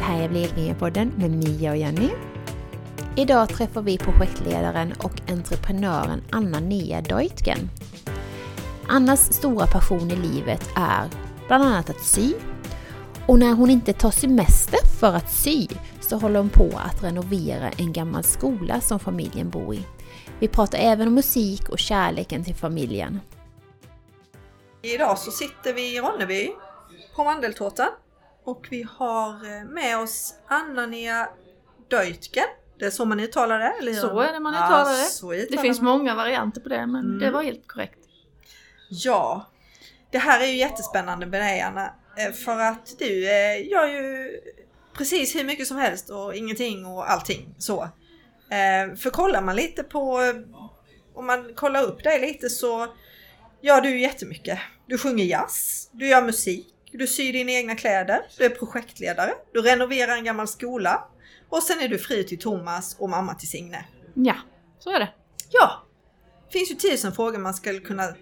Det här är Blekinge-podden med Mia och Jenny. Idag träffar vi projektledaren och entreprenören Anna-Nia Deutgen. Annas stora passion i livet är bland annat att sy. Och när hon inte tar semester för att sy så håller hon på att renovera en gammal skola som familjen bor i. Vi pratar även om musik och kärleken till familjen. Idag så sitter vi i Ronneby på Mandeltårtan och vi har eh, med oss Anna-Nia Deutgen. Det är så man uttalar det, eller hur? Så är det man uttalar det. uttalar Det finns många varianter på det men Mm. det var helt korrekt. Ja, det här är ju jättespännande med dig Anna. eh, För att du eh, gör ju precis hur mycket som helst och ingenting och allting så. För kollar man lite på, om man kollar upp dig lite så gör du jättemycket. Du sjunger jazz, du gör musik, du syr dina egna kläder, du är projektledare, du renoverar en gammal skola och sen är du fru till Thomas och mamma till Signe. Ja, så är det. Ja, det finns ju tusen frågor man skulle kunna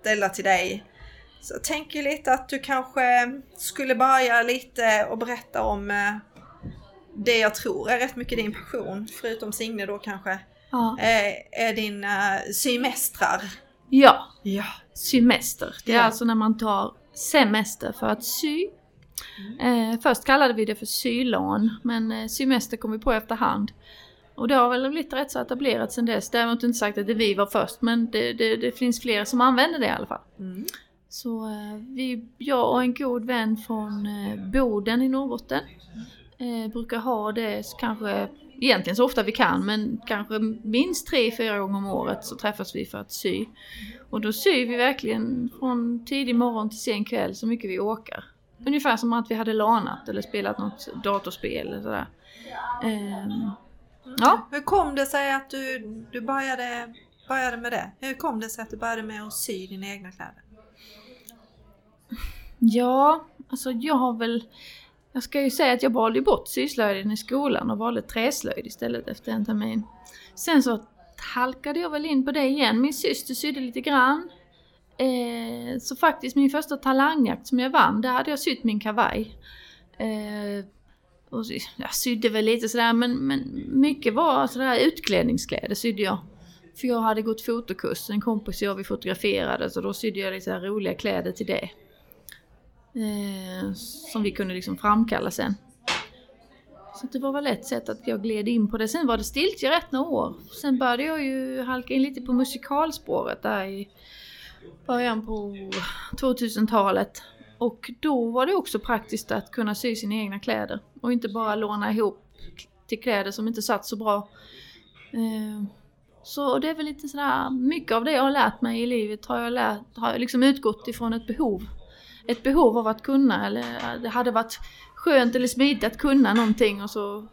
ställa till dig. Så jag tänker lite att du kanske skulle börja lite och berätta om eh, det jag tror är rätt mycket din passion, förutom Signe då kanske, Ja, eh, är din uh, symestrar. ja Ja. semester. Det är Ja. alltså när man tar semester för att sy. Eh, först kallade vi det för sylån men eh, semester kom vi på efterhand. Och det har väl blivit rätt så etablerat sedan dess. Däremot inte sagt att det vi var först men det, det, det finns fler som använder det i alla fall. Mm. Så eh, vi, jag och en god vän från eh, Boden i Norrbotten eh, brukar ha det kanske egentligen så ofta vi kan men kanske minst tre, fyra gånger om året så träffas vi för att sy. Och då syr vi verkligen från tidig morgon till sen kväll så mycket vi orkar. Ungefär som att vi hade lanat eller spelat något datorspel eller sådär. Ehm, ja, Hur kom det sig att du, du började, började med det? Hur kom det sig att du började med att sy dina egna kläder? Ja, alltså jag har väl... Jag ska ju säga att jag valde bort syslöjden i skolan och valde träslöjd istället efter en termin. Sen så halkade jag väl in på det igen. Min syster sydde lite grann. Eh, så faktiskt min första talangjakt som jag vann, där hade jag sytt min kavaj. Eh, och jag sydde väl lite sådär men, men mycket var sådär utklädningskläder sydde jag. För jag hade gått fotokurs, en kompis och jag vi fotograferade så då sydde jag lite roliga kläder till det. Eh, som vi kunde liksom framkalla sen. Så det var väl ett sätt att jag gled in på det. Sen var det stiltje rätt några år. Sen började jag ju halka in lite på musikalspåret där i början på 2000-talet. Och då var det också praktiskt att kunna sy sina egna kläder och inte bara låna ihop till kläder som inte satt så bra. Eh, så det är väl lite sådär, mycket av det jag har lärt mig i livet har jag, lärt, har jag liksom utgått ifrån ett behov. Ett behov av att kunna eller det hade varit skönt eller smidigt att kunna någonting och så,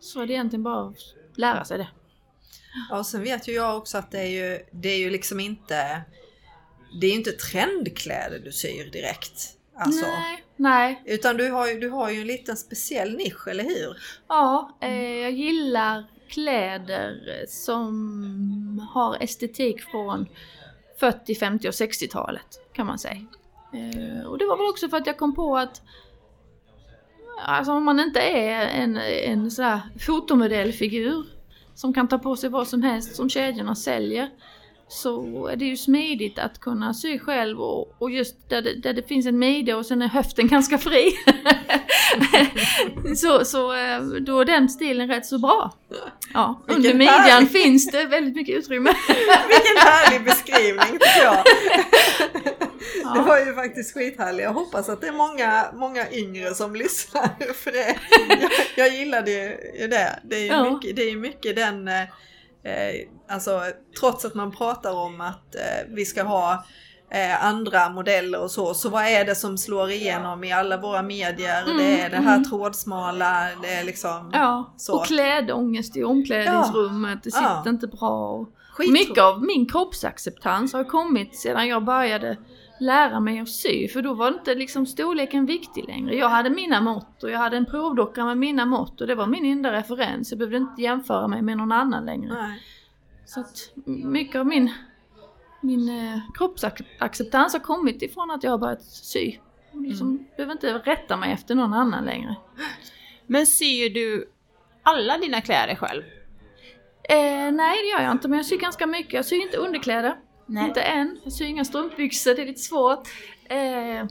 så är det egentligen bara att lära sig det. Ja, och sen vet ju jag också att det är ju, det är ju liksom inte det är ju inte trendkläder du syr direkt. Alltså. Nej, nej. Utan du har, ju, du har ju en liten speciell nisch, eller hur? Ja, eh, jag gillar kläder som har estetik från 40, 50 och 60-talet kan man säga. Eh, och det var väl också för att jag kom på att alltså om man inte är en, en sån här fotomodellfigur som kan ta på sig vad som helst som kedjorna säljer så är det ju smidigt att kunna sy själv och, och just där det, där det finns en midja och sen är höften ganska fri. så, så eh, då är den stilen rätt så bra. Ja, Vilken under midjan härlig- finns det väldigt mycket utrymme. Vilken härlig beskrivning tycker jag! Det Ja. var ju faktiskt skithärligt. Jag hoppas att det är många, många yngre som lyssnar för det. Jag, jag gillade ju det. Det är ju Ja. mycket, det är mycket den, eh, alltså trots att man pratar om att eh, vi ska ha eh, andra modeller och så, så vad är det som slår igenom i alla våra medier? Mm, det är det här mm. trådsmala, det är liksom Ja, Så. och klädångest i omklädningsrummet, det sitter Ja. inte bra. Skittråkigt. mycket av min kroppsacceptans har kommit sedan jag började lära mig att sy, för då var inte liksom storleken viktig längre. Jag hade mina mått och jag hade en provdocka med mina mått och det var min enda referens. Jag behövde inte jämföra mig med någon annan längre. Nej. Så att mycket av min, min eh, kroppsacceptans har kommit ifrån att jag har börjat sy. Liksom, Mm. behöver inte rätta mig efter någon annan längre. Men syr du alla dina kläder själv? Eh, nej det gör jag inte men jag syr ganska mycket. Jag syr inte underkläder. Nej. Inte än. Jag syr inga strumpbyxor, det är lite svårt. Eh,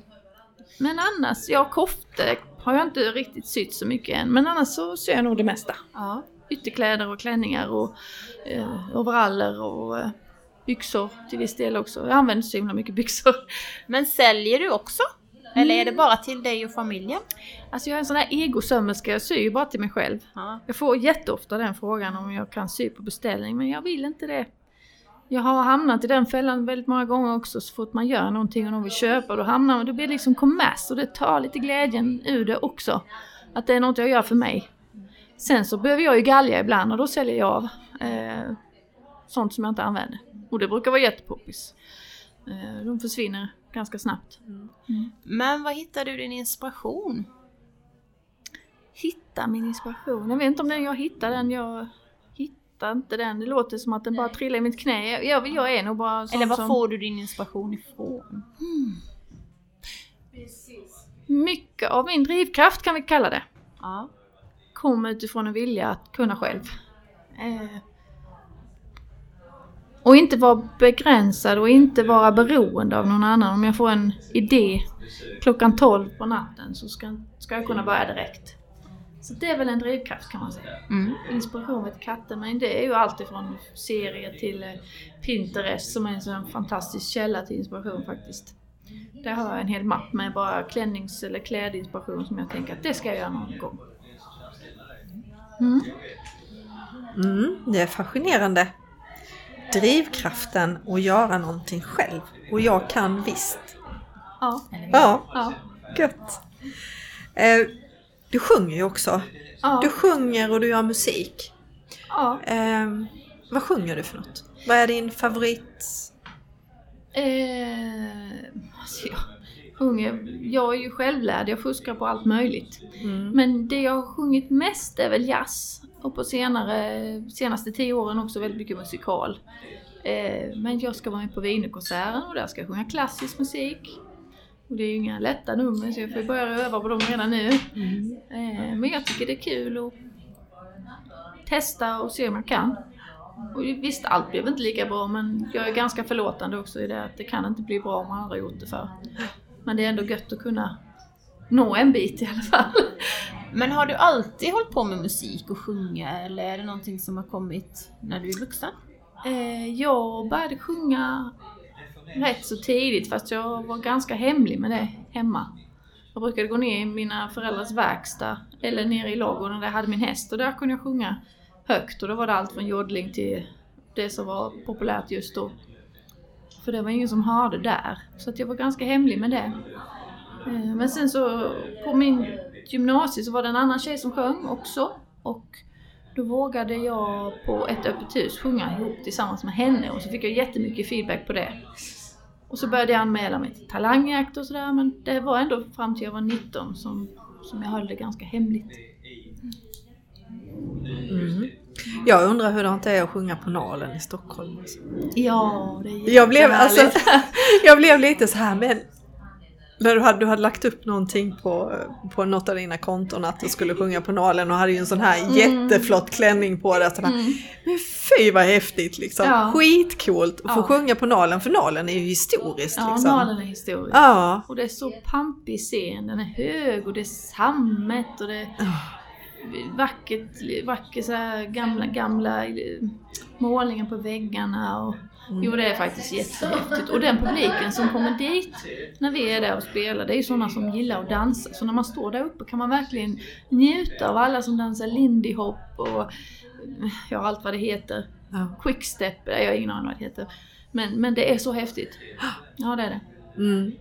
men annars, ja koftor har jag inte riktigt sytt så mycket än. Men annars så syr jag nog det mesta. Ja. Ytterkläder och klänningar och eh, overaller och eh, byxor till viss del också. Jag använder så himla mycket byxor. Men säljer du också? Eller är det bara till dig och familjen? Alltså jag är en sån där egosömmerska, jag syr ju bara till mig själv. Ja. Jag får jätteofta den frågan om jag kan sy på beställning, men jag vill inte det. Jag har hamnat i den fällan väldigt många gånger också, så fort man gör någonting och någon vill köpa, då hamnar man, då blir det liksom kommers och det tar lite glädjen ur det också. Att det är något jag gör för mig. Sen så behöver jag ju galja ibland och då säljer jag av eh, sånt som jag inte använder. Och det brukar vara jättepoppis. Eh, de försvinner ganska snabbt. Men var hittar du din inspiration? hitta min inspiration. Jag vet inte om den jag hittar den, jag hittar inte den. Det låter som att den bara trillar i mitt knä. Jag, jag, är nog bara sån Eller var som... får du din inspiration ifrån? Mycket av min drivkraft kan vi kalla det. Ja. Kommer utifrån en vilja att kunna själv. Eh. Och inte vara begränsad och inte vara beroende av någon annan. Om jag får en idé klockan 12 på natten så ska, ska jag kunna börja direkt. Så det är väl en drivkraft kan man säga. Mm. Inspiration vet katten, men det är ju allt ifrån serier till eh, Pinterest som är en sån fantastisk källa till inspiration faktiskt. Där har jag en hel mapp med bara klännings eller klädinspiration som jag tänker att det ska jag göra någon gång. Mm. Mm, det är fascinerande. Drivkraften att göra någonting själv. Och jag kan visst. Ja. Ja, Ja. gött. Eh, du sjunger ju också. Ja. Du sjunger och du gör musik. ja. Eh, vad sjunger du för något? Vad är din favorit? Eh, alltså jag sjunger, jag är ju självlärd, jag fuskar på allt möjligt. Mm. Men det jag har sjungit mest är väl jazz. Och på senare, senaste tio åren också väldigt mycket musikal. Eh, men jag ska vara med på Wienerkonserten och där ska jag sjunga klassisk musik. Och det är ju inga lätta nummer så jag får börja öva på dem redan nu. Eh, men jag tycker det är kul att testa och se om jag kan. Och visst, allt blev inte lika bra men jag är ganska förlåtande också i det att det kan inte bli bra om man aldrig gjort det för. Men det är ändå gött att kunna nå en bit i alla fall. Men har du alltid hållit på med musik och sjunga eller är det någonting som har kommit när du är vuxen? Eh, jag började sjunga rätt så tidigt fast jag var ganska hemlig med det hemma. Jag brukade gå ner i mina föräldrars verkstad eller nere i ladugården där jag hade min häst och där kunde jag sjunga högt och då var det allt från jodling till det som var populärt just då. För det var ingen som hörde där. Så att jag var ganska hemlig med det. Eh, men sen så på min gymnasie så var det en annan tjej som sjöng också. Och då vågade jag på ett öppet hus sjunga ihop tillsammans med henne och så fick jag jättemycket feedback på det. Och så började jag anmäla mig till talangjakt och sådär men det var ändå fram till jag var 19 som, som jag höll det ganska hemligt. Mm. Jag undrar hur det är att sjunga på Nalen i Stockholm. alltså. Ja, det är Jag blev, alltså, jag blev lite så här men när du hade, du hade lagt upp någonting på, på något av dina konton att du skulle sjunga på Nalen och hade ju en sån här jätteflott klänning på dig. Mm. Men fy vad häftigt liksom! Ja. Skitcoolt att få Ja. sjunga på Nalen för Nalen är ju historiskt. Ja, liksom. Nalen är historisk. Ja. Och det är så pampig scen, den är hög och det är sammet och det är vackert, vacker så gamla, gamla eh, målningar på väggarna och Jo det är faktiskt jättehäftigt. Och den publiken som kommer dit när vi är där och spelar, det är ju sådana som gillar att dansa. Så när man står där uppe kan man verkligen njuta av alla som dansar lindy hop och ja, allt vad det heter. Ja. Quickstep, jag har ingen aning vad det heter. Men, men det är så häftigt. Ja det är det. Mm.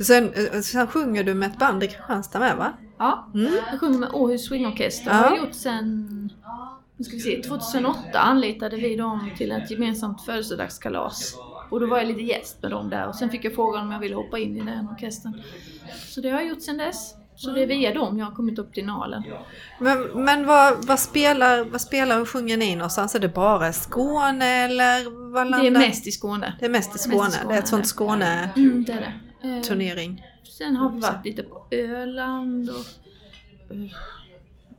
Sen, sen sjunger du med ett band i Kristianstad med va? Ja, Mm. jag sjunger med Åhus Swingorkester. Ja. Har jag gjort sen, nu ska vi se, 2008 anlitade vi dem till ett gemensamt födelsedagskalas. Och då var jag lite gäst med dem där och sen fick jag frågan om jag ville hoppa in i den orkestern. Så det har jag gjort sen dess. Så det är via dem jag har kommit upp till Nalen. Men, men vad, vad, spelar, vad spelar och sjunger ni någonstans? Är det bara Skåne eller vad Det är mest i Skåne. Det är mest i Skåne. Mest i Skåne, det är ett sånt. Skåne-turnering. Mm. Eh, Sen har vi varit lite på Öland och...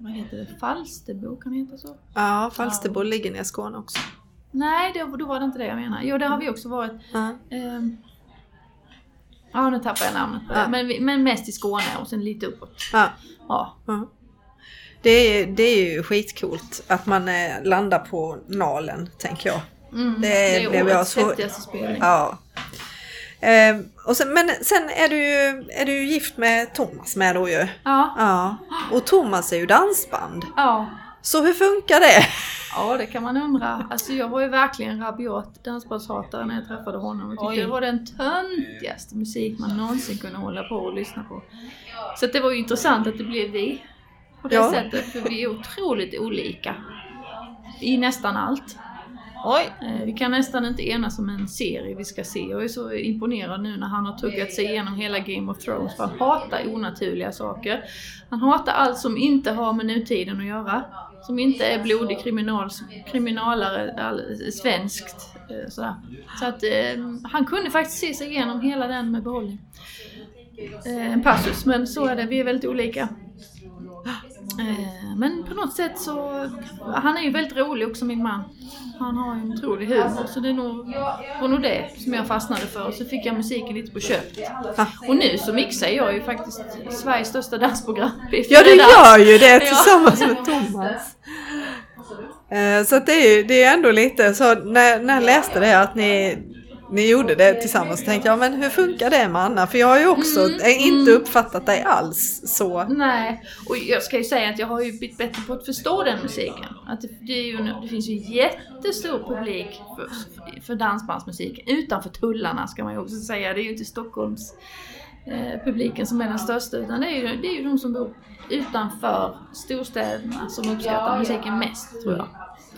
vad heter det, Falsterbo, kan det heta så? Ja, Falsterbo ligger ner i Skåne också. Nej, då, då var det inte det jag menar. Jo, det har vi också varit. Ja. Ehm, ja, nu tappar jag namnet på det. Ja. Men, men mest i Skåne och sen lite uppåt. Ja. Ja. Ja. Det är, det är ju skitcoolt att man eh, landar på Nalen, tänker jag. Mm, Det är blev jag årets häftigaste spelning. Ja. Eh, och sen, men sen är du, ju, är du ju gift med Thomas med då ju. Ja. Ja. Och Thomas är ju dansband. ja. Så hur funkar det? Ja, det kan man undra. Alltså jag var ju verkligen rabiat dansbandshatare när jag träffade honom. Jag tyckte Oj. det var den töntigaste musik man någonsin kunde hålla på och lyssna på. Så det var ju intressant att det blev vi. På det Ja. sättet, för vi är otroligt olika. I nästan allt. Oj! Eh, vi kan nästan inte enas om en serie vi ska se. Jag är så imponerad nu när han har tuggat sig igenom hela Game of Thrones för han hatar onaturliga saker. Han hatar allt som inte har med nutiden att göra. Som inte är blodig kriminal, kriminalare, all, svenskt. Eh, sådär. Så att eh, han kunde faktiskt se sig igenom hela den med behållning. Eh, en passus, men så är det. Vi är väldigt olika. Eh, Men på något sätt så, han är ju väldigt rolig också min man. Han har ju en otrolig humor så det är nog, var nog det som jag fastnade för. Och så fick jag musiken lite på köpet. Och nu så mixar jag ju faktiskt Sveriges största dansprogram. Ja, du gör ju det tillsammans med Thomas. Eh, Så det är ju det är ändå lite så när, när jag läste det att ni, ni gjorde det tillsammans tänkte jag men hur funkar det med Anna? För jag har ju också Mm, eh, inte mm. uppfattat dig alls så. Nej, och jag ska ju säga att jag har ju blivit bättre på att förstå den musiken. Att det, det, är ju, det finns ju jättestor publik för, för dansbandsmusik utanför tullarna ska man ju också säga. Det är ju inte Stockholms eh, publiken som är den största utan det är, ju, det är ju de som bor utanför storstäderna som uppskattar musiken mest tror jag.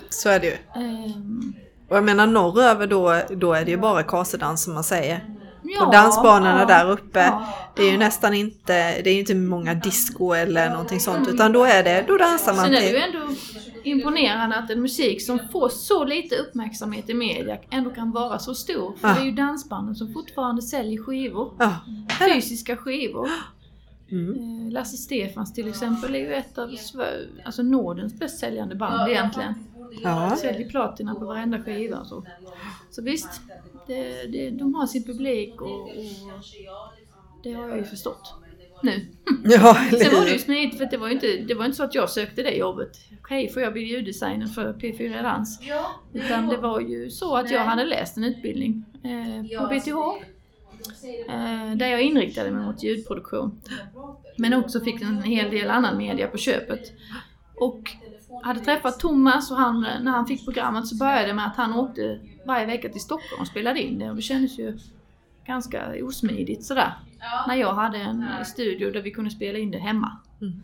Så är det ju. Ehm, Och jag menar norröver då, då är det ju bara kasedans som man säger. ja, På dansbanorna ja, där uppe. ja. Det är ju nästan inte, det är inte många disco eller någonting sånt utan då är det, då dansar man Sen är det ju ändå imponerande att en musik som får så lite uppmärksamhet i media ändå kan vara så stor. För Ja. det är ju dansbanden som fortfarande säljer skivor. Ja. Fysiska skivor. Mm. Eh, Lasse Stefans till exempel är ju ett av alltså Nordens bäst säljande band egentligen. Ja. Säljer platina på varenda skiva och så. Så visst, det, det, de har sin publik och, och det har jag ju förstått nu. Ja, Sen var det ju smidigt för det var ju inte, det var inte så att jag sökte det jobbet. Okej, får jag bli ljuddesigner för P4 Dans? Utan det var ju så att jag hade läst en utbildning eh, på BTH. Eh, där jag inriktade mig mot ljudproduktion. Men också fick en hel del annan media på köpet. Och hade träffat Thomas och han, när han fick programmet så började det med att han åkte varje vecka till Stockholm och spelade in det och det kändes ju ganska osmidigt sådär. När jag hade en studio där vi kunde spela in det hemma. Mm.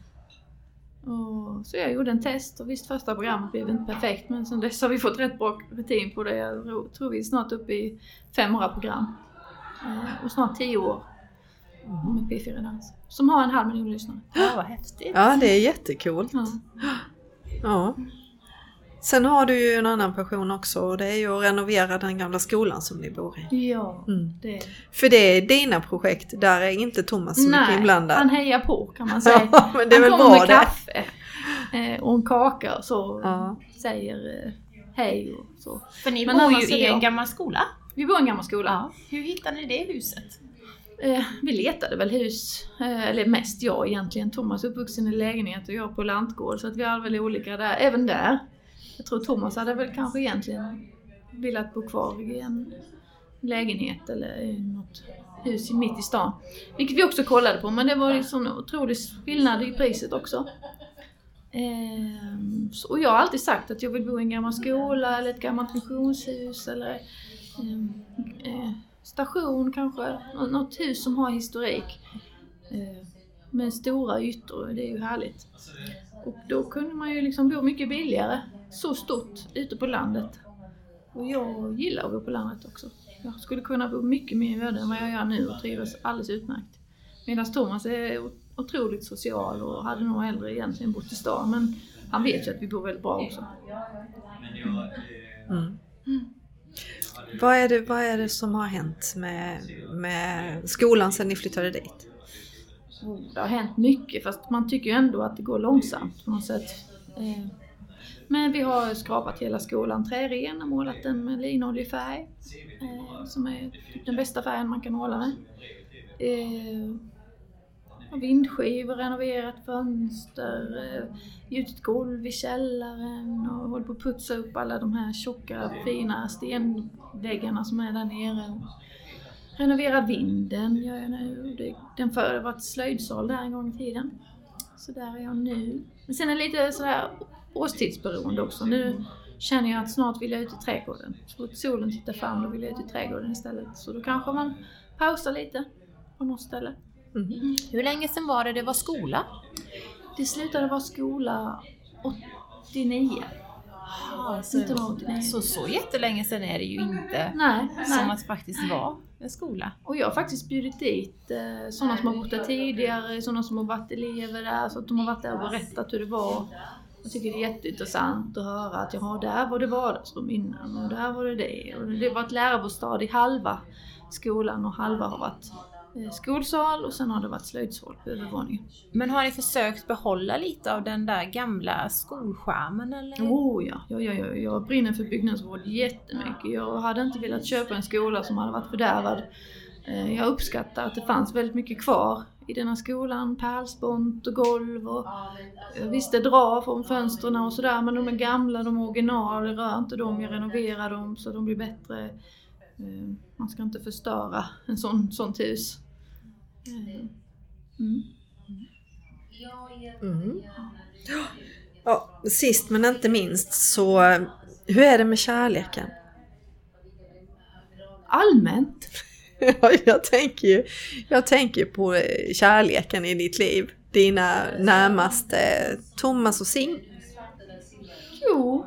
Och, så jag gjorde en test och visst första programmet blev inte perfekt men sen dess har vi fått rätt bra rutin på det. Jag ro- tror vi är snart uppe i 500 program. Eh, och snart 10 år med P4 Dans. Som har en halv miljon lyssnare. Ja, vad häftigt. Ja, det är jättekult. Ja. Ja. Sen har du ju en annan passion också och det är ju att renovera den gamla skolan som ni bor i. Ja, Mm. det För det är dina projekt, där är inte Thomas så mycket Nej, inblandad. han hejar på kan man säga. Ja, men det är han väl kommer bra med det. kaffe eh, och en kaka och så. Ja. Säger eh, hej och så. För ni Men bor ju är i en gammal skola. Vi bor i en gammal skola. Hur hittade ni det huset? Eh, vi letade väl hus, eh, eller mest jag egentligen. Thomas är uppvuxen i lägenhet och jag på lantgård så att vi hade väl olika där, även där. Jag tror Thomas hade väl kanske egentligen velat bo kvar i en lägenhet eller i något hus mitt i stan. Vilket vi också kollade på men det var ju sån otrolig skillnad i priset också. Ehm, så- och jag har alltid sagt att jag vill bo i en gammal skola eller ett gammalt missionshus eller ehm, eh, station kanske. Nå- Något hus som har historik. Eh, med stora ytor, det är ju härligt. Och då kunde man ju liksom bo mycket billigare. Så stort ute på landet. Och jag gillar att bo på landet också. Jag skulle kunna bo mycket mer i öde än vad jag gör nu och trivs alldeles utmärkt. Medan Thomas är otroligt social och hade nog hellre egentligen bott i stan. Men han vet ju att vi bor väldigt bra också. Mm. Vad, är det, vad är det som har hänt med, med skolan sedan ni flyttade dit? Det har hänt mycket fast man tycker ju ändå att det går långsamt på något sätt. Eh, men vi har skrapat hela skolan trären och målat den med linoljefärg. Eh, som är typ den bästa färgen man kan måla med. Eh, Vindskivor, renoverat fönster, eh, gjutit golv i källaren och håller på att putsa upp alla de här tjocka fina stenväggarna som är där nere. Renovera vinden gör jag nu. Det- Den förr var ett slöjdsal där en gång i tiden. Så där är jag nu. Men sen är det lite sådär årstidsberoende också. Nu känner jag att snart vill jag ut i trädgården. Så fort solen tittar fram då vill jag ut i trädgården istället. Så då kanske man pausar lite på något ställe. Hur länge sedan var det det var skola? Det slutade vara skola 89. Ja, så, 1989. så, så jättelänge sedan är det ju inte Nej, som nej. att faktiskt var en skola. Och jag har faktiskt bjudit dit eh, sådana som har bott där tidigare, sådana som har varit elever där, så att de har varit där och berättat hur det var. Jag tycker det är jätteintressant att höra att ja, där var det vardagsrum innan och där var det det. Och det var ett lärarbostad i halva skolan och halva har varit skolsal och sen har det varit slöjdsal på övervåningen. Men har ni försökt behålla lite av den där gamla skolskärmen eller? Oh ja, ja, ja, ja, jag brinner för byggnadsvård jättemycket. Jag hade inte velat köpa en skola som hade varit fördärvad. Eh, Jag uppskattar att det fanns väldigt mycket kvar i denna skolan. Pärlspont och golv och jag visste dra från fönstren och sådär men de är gamla, de är original, rör inte dem, jag renoverar dem så de blir bättre. Eh, Man ska inte förstöra en sån, sånt hus. Eh, Mm. Mm. Ja, sist men inte minst så, hur är det med kärleken? Allmänt Ja, jag tänker ju jag tänker på eh, kärleken i ditt liv. Dina närmaste, Thomas och Sing. Jo,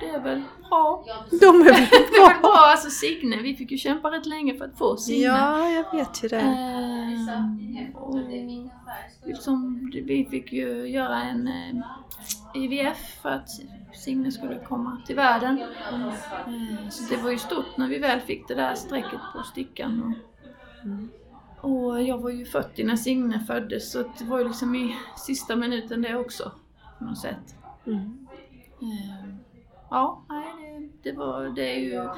det är väl bra. De är väl Det är bra? bra, alltså Signe, vi fick ju kämpa rätt länge för att få Signe. Ja, jag vet ju det. Ehm, och liksom, vi fick ju göra en eh, IVF för att Signe skulle komma till världen. Eh, så det var ju stort när vi väl fick det där strecket på stickan. Och, och jag var ju 40 när Signe föddes så det var ju liksom i sista minuten det också. På något sätt. Mm. Eh, Ja, nej, det, var, det är ju...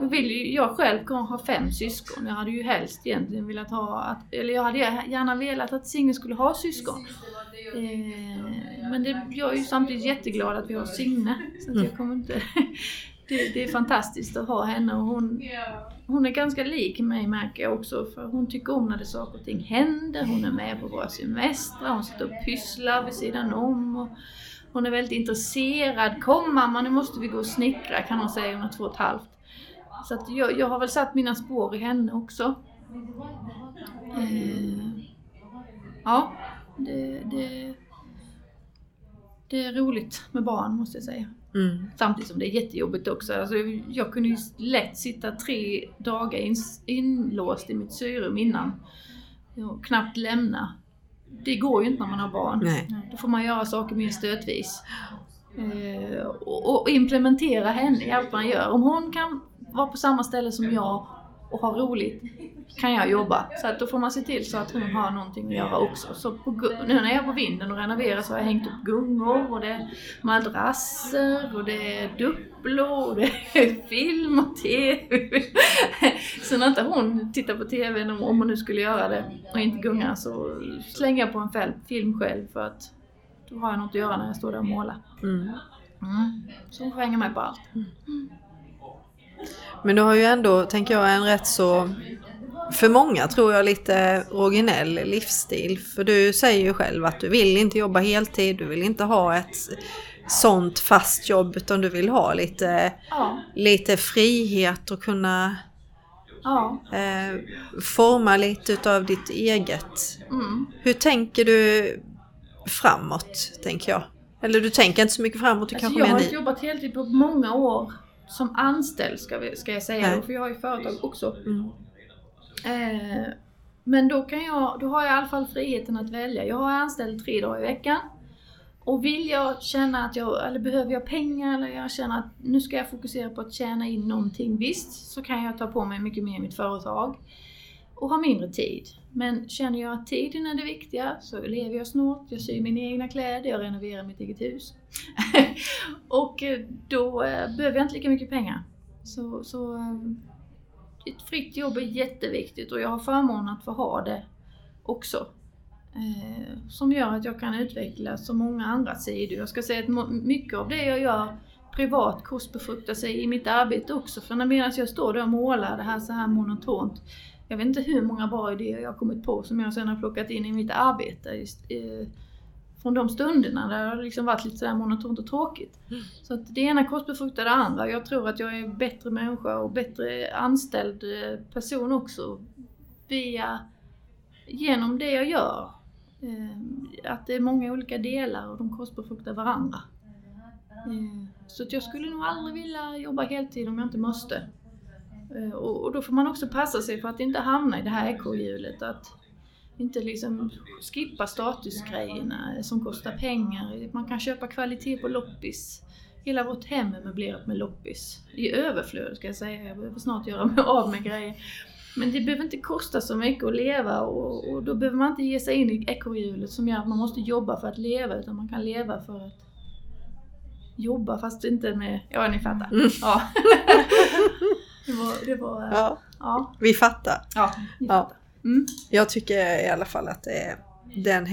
Jag, vill ju, jag själv kan ha fem syskon. Jag hade ju helst egentligen velat ha, att, eller jag hade gärna velat att Signe skulle ha syskon. Eh, men det, jag är ju samtidigt jätteglad att vi har Signe. Så att jag kommer inte... Det, det är fantastiskt att ha henne och hon, hon är ganska lik mig märker jag också för hon tycker om när det saker och ting händer. Hon är med på våra semestrar, hon sitter och pysslar vid sidan om. Och hon är väldigt intresserad. Kom mamma, nu måste vi gå och snickra kan hon säga, hon är två och ett halvt. Så att jag, jag har väl satt mina spår i henne också. Eh, ja, det, det, det är roligt med barn måste jag säga. Mm. Samtidigt som det är jättejobbigt också. Alltså, jag kunde ju lätt sitta tre dagar in, inlåst i mitt syrum innan. Och knappt lämna. Det går ju inte när man har barn. Nej. Då får man göra saker mer stötvis. Eh, och, och implementera henne i allt man gör. Om hon kan vara på samma ställe som jag och ha roligt kan jag jobba. Så att då får man se till så att hon har någonting att göra också. Så på, nu när jag är på vinden och renoverar så har jag hängt upp gungor och det är madrasser och det är dupplor och det är film och TV. Så när inte hon tittar på TV, om hon nu skulle göra det och inte gunga så slänger jag på en film själv för att då har jag något att göra när jag står där och målar. Mm. Mm. Så hon får hänga med på allt. Men du har ju ändå, tänker jag, en rätt så, för många tror jag, lite originell livsstil. För du säger ju själv att du vill inte jobba heltid, du vill inte ha ett sånt fast jobb utan du vill ha lite, Ja, lite frihet och kunna ja. eh, forma lite utav ditt eget. Mm. Hur tänker du framåt, tänker jag? Eller du tänker inte så mycket framåt, du Alltså kanske jag har jobbat heltid på många år som anställd ska, vi, ska jag säga Nej. för jag har ju företag också. Mm. Eh, men då, kan jag, då har jag i alla fall friheten att välja. Jag har anställd tre dagar i veckan. Och vill jag känna att jag, eller behöver jag pengar eller jag känner att nu ska jag fokusera på att tjäna in någonting, visst så kan jag ta på mig mycket mer i mitt företag. och har mindre tid. Men känner jag att tiden är det viktiga så lever jag snålt, jag syr mina egna kläder, jag renoverar mitt eget hus. och eh, då eh, behöver jag inte lika mycket pengar. Så, så eh, ett fritt jobb är jätteviktigt och jag har förmånen att få ha det också. Eh, som gör att jag kan utveckla så många andra sidor. Jag ska säga att mycket av det jag gör privat korsbefruktar sig i mitt arbete också. För medan jag står där och målar det här så här monotont. Jag vet inte hur många bra idéer jag har kommit på som jag sen har plockat in i mitt arbete. Just, eh, från de stunderna där det har liksom varit lite sådär monotont och tråkigt. Så att det ena korsbefruktar det andra. Jag tror att jag är bättre människa och bättre anställd eh, person också. Via, genom det jag gör. Eh, Att det är många olika delar och de korsbefruktar varandra. Eh, Så att jag skulle nog aldrig vilja jobba heltid om jag inte måste. Eh, Och och då får man också passa sig för att inte hamna i det här ekorrhjulet. Att inte liksom skippa statusgrejerna som kostar pengar. Man kan köpa kvalitet på loppis. Hela vårt hem är möblerat med loppis. I överflöd ska jag säga. Jag behöver snart göra mig av med grejer. Men det behöver inte kosta så mycket att leva och, och då behöver man inte ge sig in i ekorrhjulet som gör att man måste jobba för att leva utan man kan leva för att jobba fast inte med, ja ni fattar. Mm. Ja. det var, det var, ja. Ja, ja, vi fattar. ja Ja. fattar. Mm. Jag tycker i alla fall att det är, det är en